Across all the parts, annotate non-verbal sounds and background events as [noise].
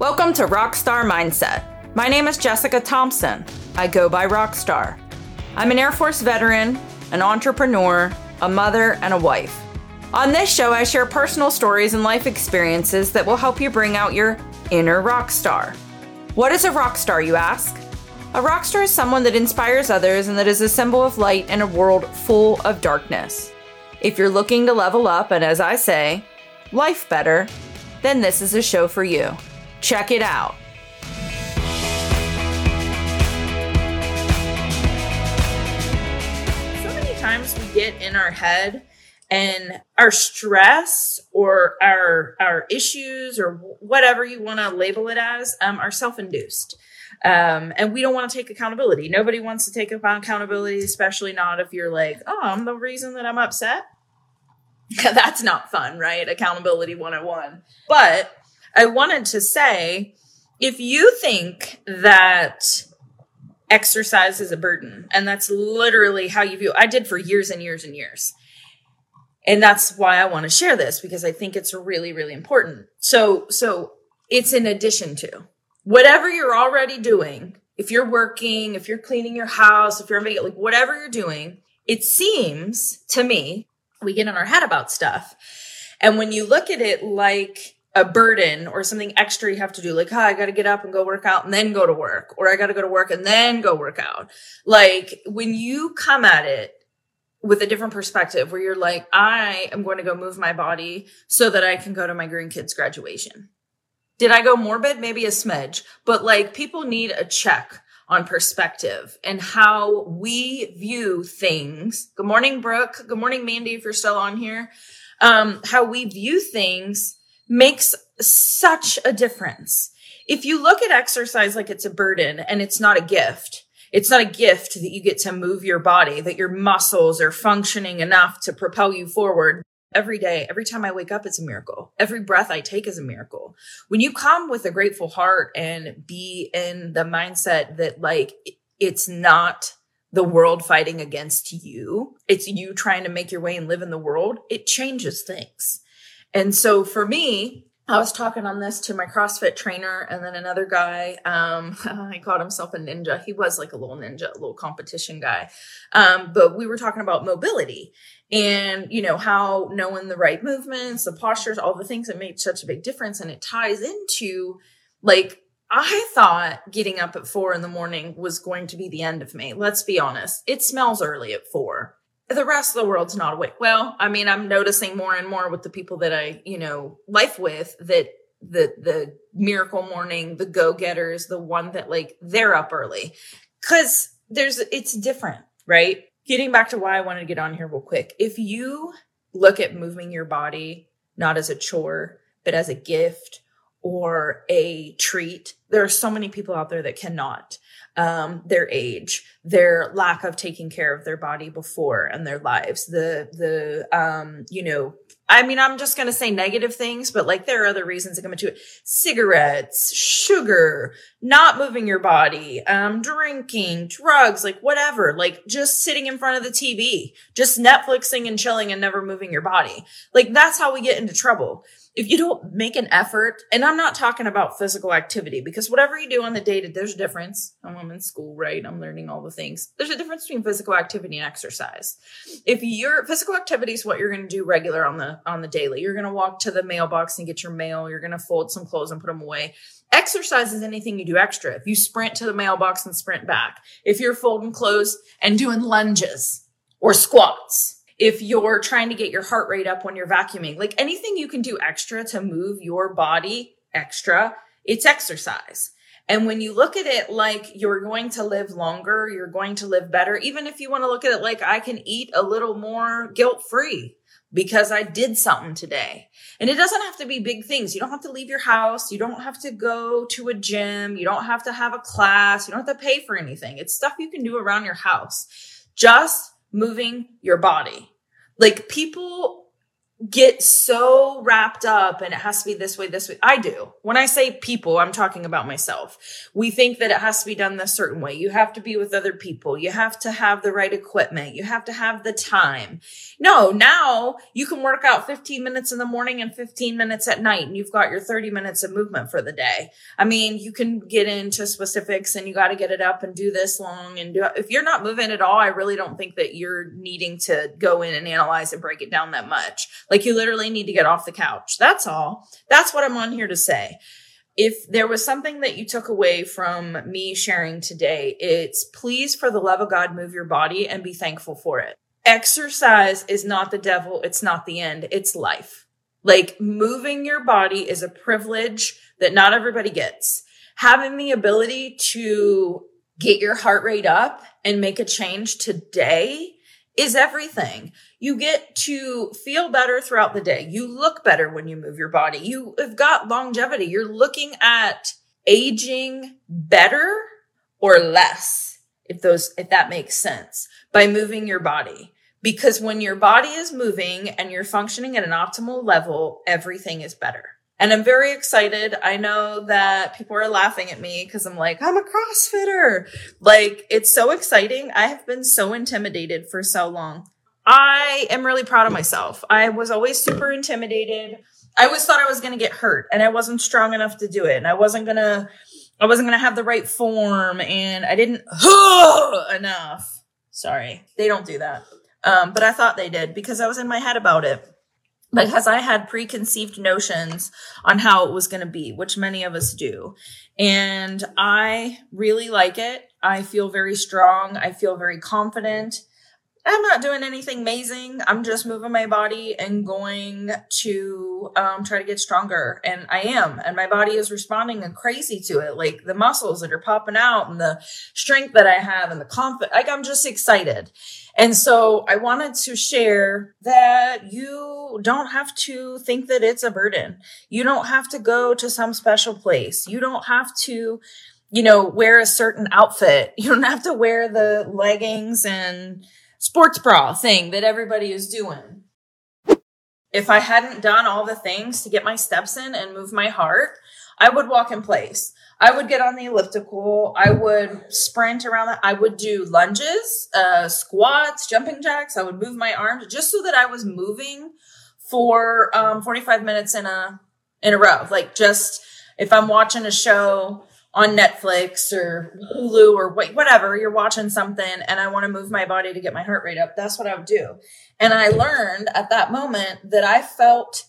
Welcome to Rockstar Mindset. My name is Jessica Thompson. I go by Rockstar. I'm an Air Force veteran, an entrepreneur, a mother, and a wife. On this show, I share personal stories and life experiences that will help you bring out your inner rockstar. What is a rockstar, you ask? A rockstar is someone that inspires others and that is a symbol of light in a world full of darkness. If you're looking to level up and, as I say, life better, then this is a show for you. Check it out. So many times we get in our head and our stress or our our issues or whatever you want to label it as um, are self-induced. Um, and we don't want to take accountability. Nobody wants to take accountability especially not if you're like oh i'm the reason that i'm upset. [laughs] That's not fun right? Accountability 101 but I wanted to say if you think that exercise is a burden, and that's literally how you view I did for years and years and years. And that's why I want to share this because I think it's really, really important. So, so it's in addition to whatever you're already doing. If you're working, if you're cleaning your house, if you're making like whatever you're doing, it seems to me we get in our head about stuff. And when you look at it like a burden or something extra you have to do like oh, i gotta get up and go work out and then go to work or i gotta go to work and then go work out. Like when you come at it with a different perspective where you're like i am going to go move my body so that i can go to my grandkids graduation. Did i go morbid? Maybe a smidge but like people need a check on perspective and how we view things. Good morning brooke. Good morning mandy if you're still on here. Um how we view things makes such a difference. If you look at exercise like it's a burden and it's not a gift, it's not a gift that you get to move your body, that your muscles are functioning enough to propel you forward. Every day, every time I wake up, it's a miracle. Every breath I take is a miracle. When you come with a grateful heart and be in the mindset that like it's not the world fighting against you, it's you trying to make your way and live in the world, it changes things. And so for me, I was talking on this to my CrossFit trainer and then another guy. Um, [laughs] he called himself a ninja. He was like a little ninja, a little competition guy. Um, but we were talking about mobility and, you know, how knowing the right movements, the postures, all the things that made such a big difference. And it ties into like, I thought getting up at four in the morning was going to be the end of me. Let's be honest. It smells early at four the rest of the world's not awake. Well, I mean, I'm noticing more and more with the people that I, you know, life with that the the miracle morning, the go-getters, the one that like they're up early. Cuz there's it's different, right? Getting back to why I wanted to get on here real quick. If you look at moving your body not as a chore, but as a gift or a treat, there are so many people out there that cannot um, their age, their lack of taking care of their body before and their lives, the the um, you know, I mean, I'm just gonna say negative things, but like there are other reasons that come into it: cigarettes, sugar, not moving your body, um, drinking, drugs, like whatever, like just sitting in front of the TV, just Netflixing and chilling and never moving your body. Like that's how we get into trouble if you don't make an effort, and I'm not talking about physical activity because whatever you do on the day to there's a difference. I'm in school, right? I'm learning all the things. There's a difference between physical activity and exercise. If your physical activity is what you're going to do regular on the on the daily, you're going to walk to the mailbox and get your mail. You're going to fold some clothes and put them away. Exercise is anything you do extra. If you sprint to the mailbox and sprint back, if you're folding clothes and doing lunges or squats, if you're trying to get your heart rate up when you're vacuuming, like anything you can do extra to move your body extra, it's exercise. And when you look at it like you're going to live longer, you're going to live better, even if you want to look at it like I can eat a little more guilt free because I did something today. And it doesn't have to be big things. You don't have to leave your house. You don't have to go to a gym. You don't have to have a class. You don't have to pay for anything. It's stuff you can do around your house. Just moving your body. Like people get so wrapped up and it has to be this way, this way. I do. When I say people, I'm talking about myself. We think that it has to be done this certain way. You have to be with other people. You have to have the right equipment. You have to have the time. No, now you can work out 15 minutes in the morning and 15 minutes at night and you've got your 30 minutes of movement for the day. I mean, you can get into specifics and you got to get it up and do this long and do if you're not moving at all, I really don't think that you're needing to go in and analyze and break it down that much. Like you literally need to get off the couch. That's all. That's what I'm on here to say. If there was something that you took away from me sharing today, it's please, for the love of God, move your body and be thankful for it. Exercise is not the devil. It's not the end. It's life. Like moving your body is a privilege that not everybody gets. Having the ability to get your heart rate up and make a change today is everything. You get to feel better throughout the day. You look better when you move your body. You have got longevity. You're looking at aging better or less, if those, if that makes sense, by moving your body. Because when your body is moving and you're functioning at an optimal level, everything is better. And I'm very excited. I know that people are laughing at me because I'm like, I'm a CrossFitter. Like, it's so exciting. I have been so intimidated for so long. I am really proud of myself. I was always super intimidated. I always thought I was going to get hurt and I wasn't strong enough to do it. And I wasn't going to, I wasn't going to have the right form and I didn't [sighs] enough. Sorry. They don't do that. Um, but I thought they did because I was in my head about it because I had preconceived notions on how it was going to be, which many of us do. And I really like it. I feel very strong. I feel very confident. I'm not doing anything amazing. I'm just moving my body and going to um, try to get stronger. And I am. And my body is responding and crazy to it. Like the muscles that are popping out and the strength that I have and the confidence. Like I'm just excited. And so I wanted to share that you don't have to think that it's a burden. You don't have to go to some special place. You don't have to, you know, wear a certain outfit. [laughs] You don't have to wear the leggings and sports bra thing that everybody is doing. If I hadn't done all the things to get my steps in and move my heart, I would walk in place. I would get on the elliptical. I would sprint around that. I would do lunges, uh, squats, jumping jacks. I would move my arms just so that I was moving for um, 45 minutes in a in a row. Like just if I'm watching a show, on Netflix or Hulu or whatever, you're watching something and I want to move my body to get my heart rate up. That's what I would do. And I learned at that moment that I felt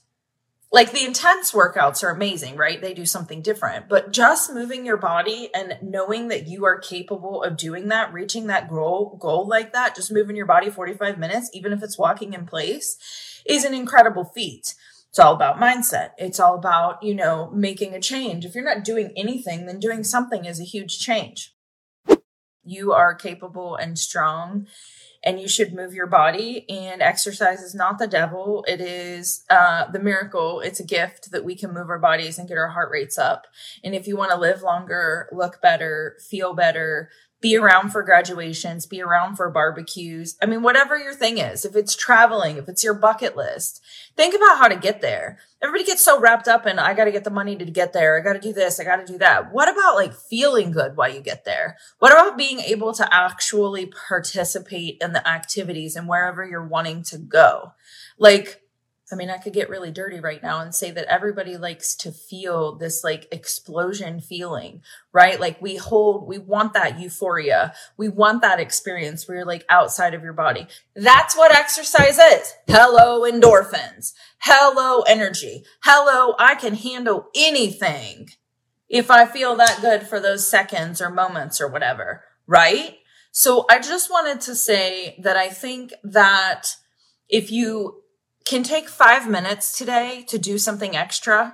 like the intense workouts are amazing, right? They do something different, but just moving your body and knowing that you are capable of doing that, reaching that goal, goal like that, just moving your body 45 minutes, even if it's walking in place is an incredible feat. It's all about mindset. It's all about, you know, making a change. If you're not doing anything, then doing something is a huge change. You are capable and strong and you should move your body and exercise is not the devil. It is uh, the miracle. It's a gift that we can move our bodies and get our heart rates up. And if you want to live longer, look better, feel better, be around for graduations, be around for barbecues. I mean, whatever your thing is, if it's traveling, if it's your bucket list, think about how to get there. Everybody gets so wrapped up in, I got to get the money to get there. I got to do this. I got to do that. What about like feeling good while you get there? What about being able to actually participate in the activities and wherever you're wanting to go? Like, I mean, I could get really dirty right now and say that everybody likes to feel this like explosion feeling, right? Like we hold, we want that euphoria. We want that experience where you're like outside of your body. That's what exercise is. Hello, endorphins. Hello, energy. Hello, I can handle anything if I feel that good for those seconds or moments or whatever, right? So I just wanted to say that I think that if you can take five minutes today to do something extra.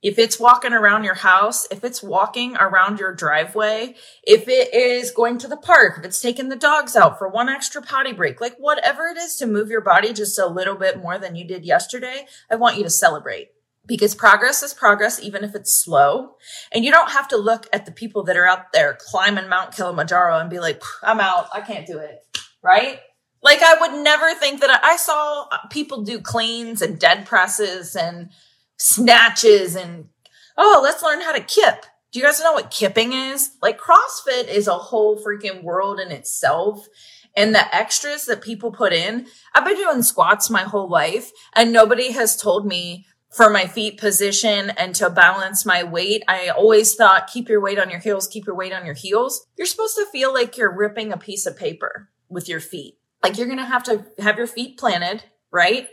If it's walking around your house, if it's walking around your driveway, if it is going to the park, if it's taking the dogs out for one extra potty break, like whatever it is to move your body just a little bit more than you did yesterday, I want you to celebrate because progress is progress, even if it's slow. And you don't have to look at the people that are out there climbing Mount Kilimanjaro and be like, I'm out. I can't do it. Right? Like I would never think that I, I saw people do cleans and dead presses and snatches and oh, let's learn how to kip. Do you guys know what kipping is? Like CrossFit is a whole freaking world in itself. And the extras that people put in, I've been doing squats my whole life and nobody has told me for my feet position and to balance my weight. I always thought keep your weight on your heels, keep your weight on your heels. You're supposed to feel like you're ripping a piece of paper with your feet. Like you're going to have to have your feet planted, right?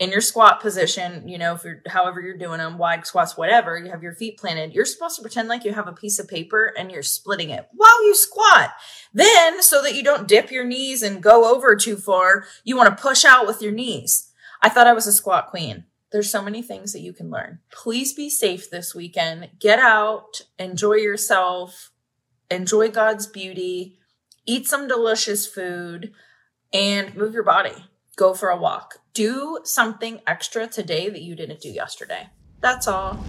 in your squat position, you know, if you're however you're doing them, wide squats, whatever, you have your feet planted, you're supposed to pretend like you have a piece of paper and you're splitting it while you squat. Then, so that you don't dip your knees and go over too far, you want to push out with your knees. I thought I was a squat queen. There's so many things that you can learn. Please be safe this weekend. Get out, enjoy yourself, enjoy God's beauty, eat some delicious food, and move your body. Go for a walk do something extra today that you didn't do yesterday. That's all.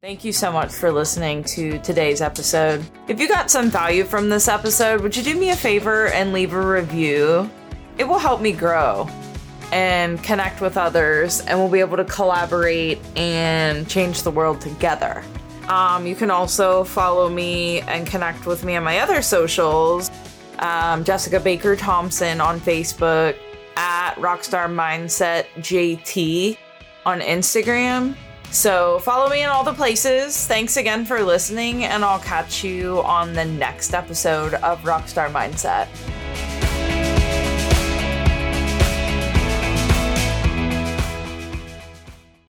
Thank you so much for listening to today's episode. If you got some value from this episode, would you do me a favor and leave a review? It will help me grow and connect with others, and we'll be able to collaborate and change the world together. Um, you can also follow me and connect with me on my other socials um, Jessica Baker Thompson on Facebook, at Rockstar Mindset JT on Instagram. So follow me in all the places. Thanks again for listening, and I'll catch you on the next episode of Rockstar Mindset.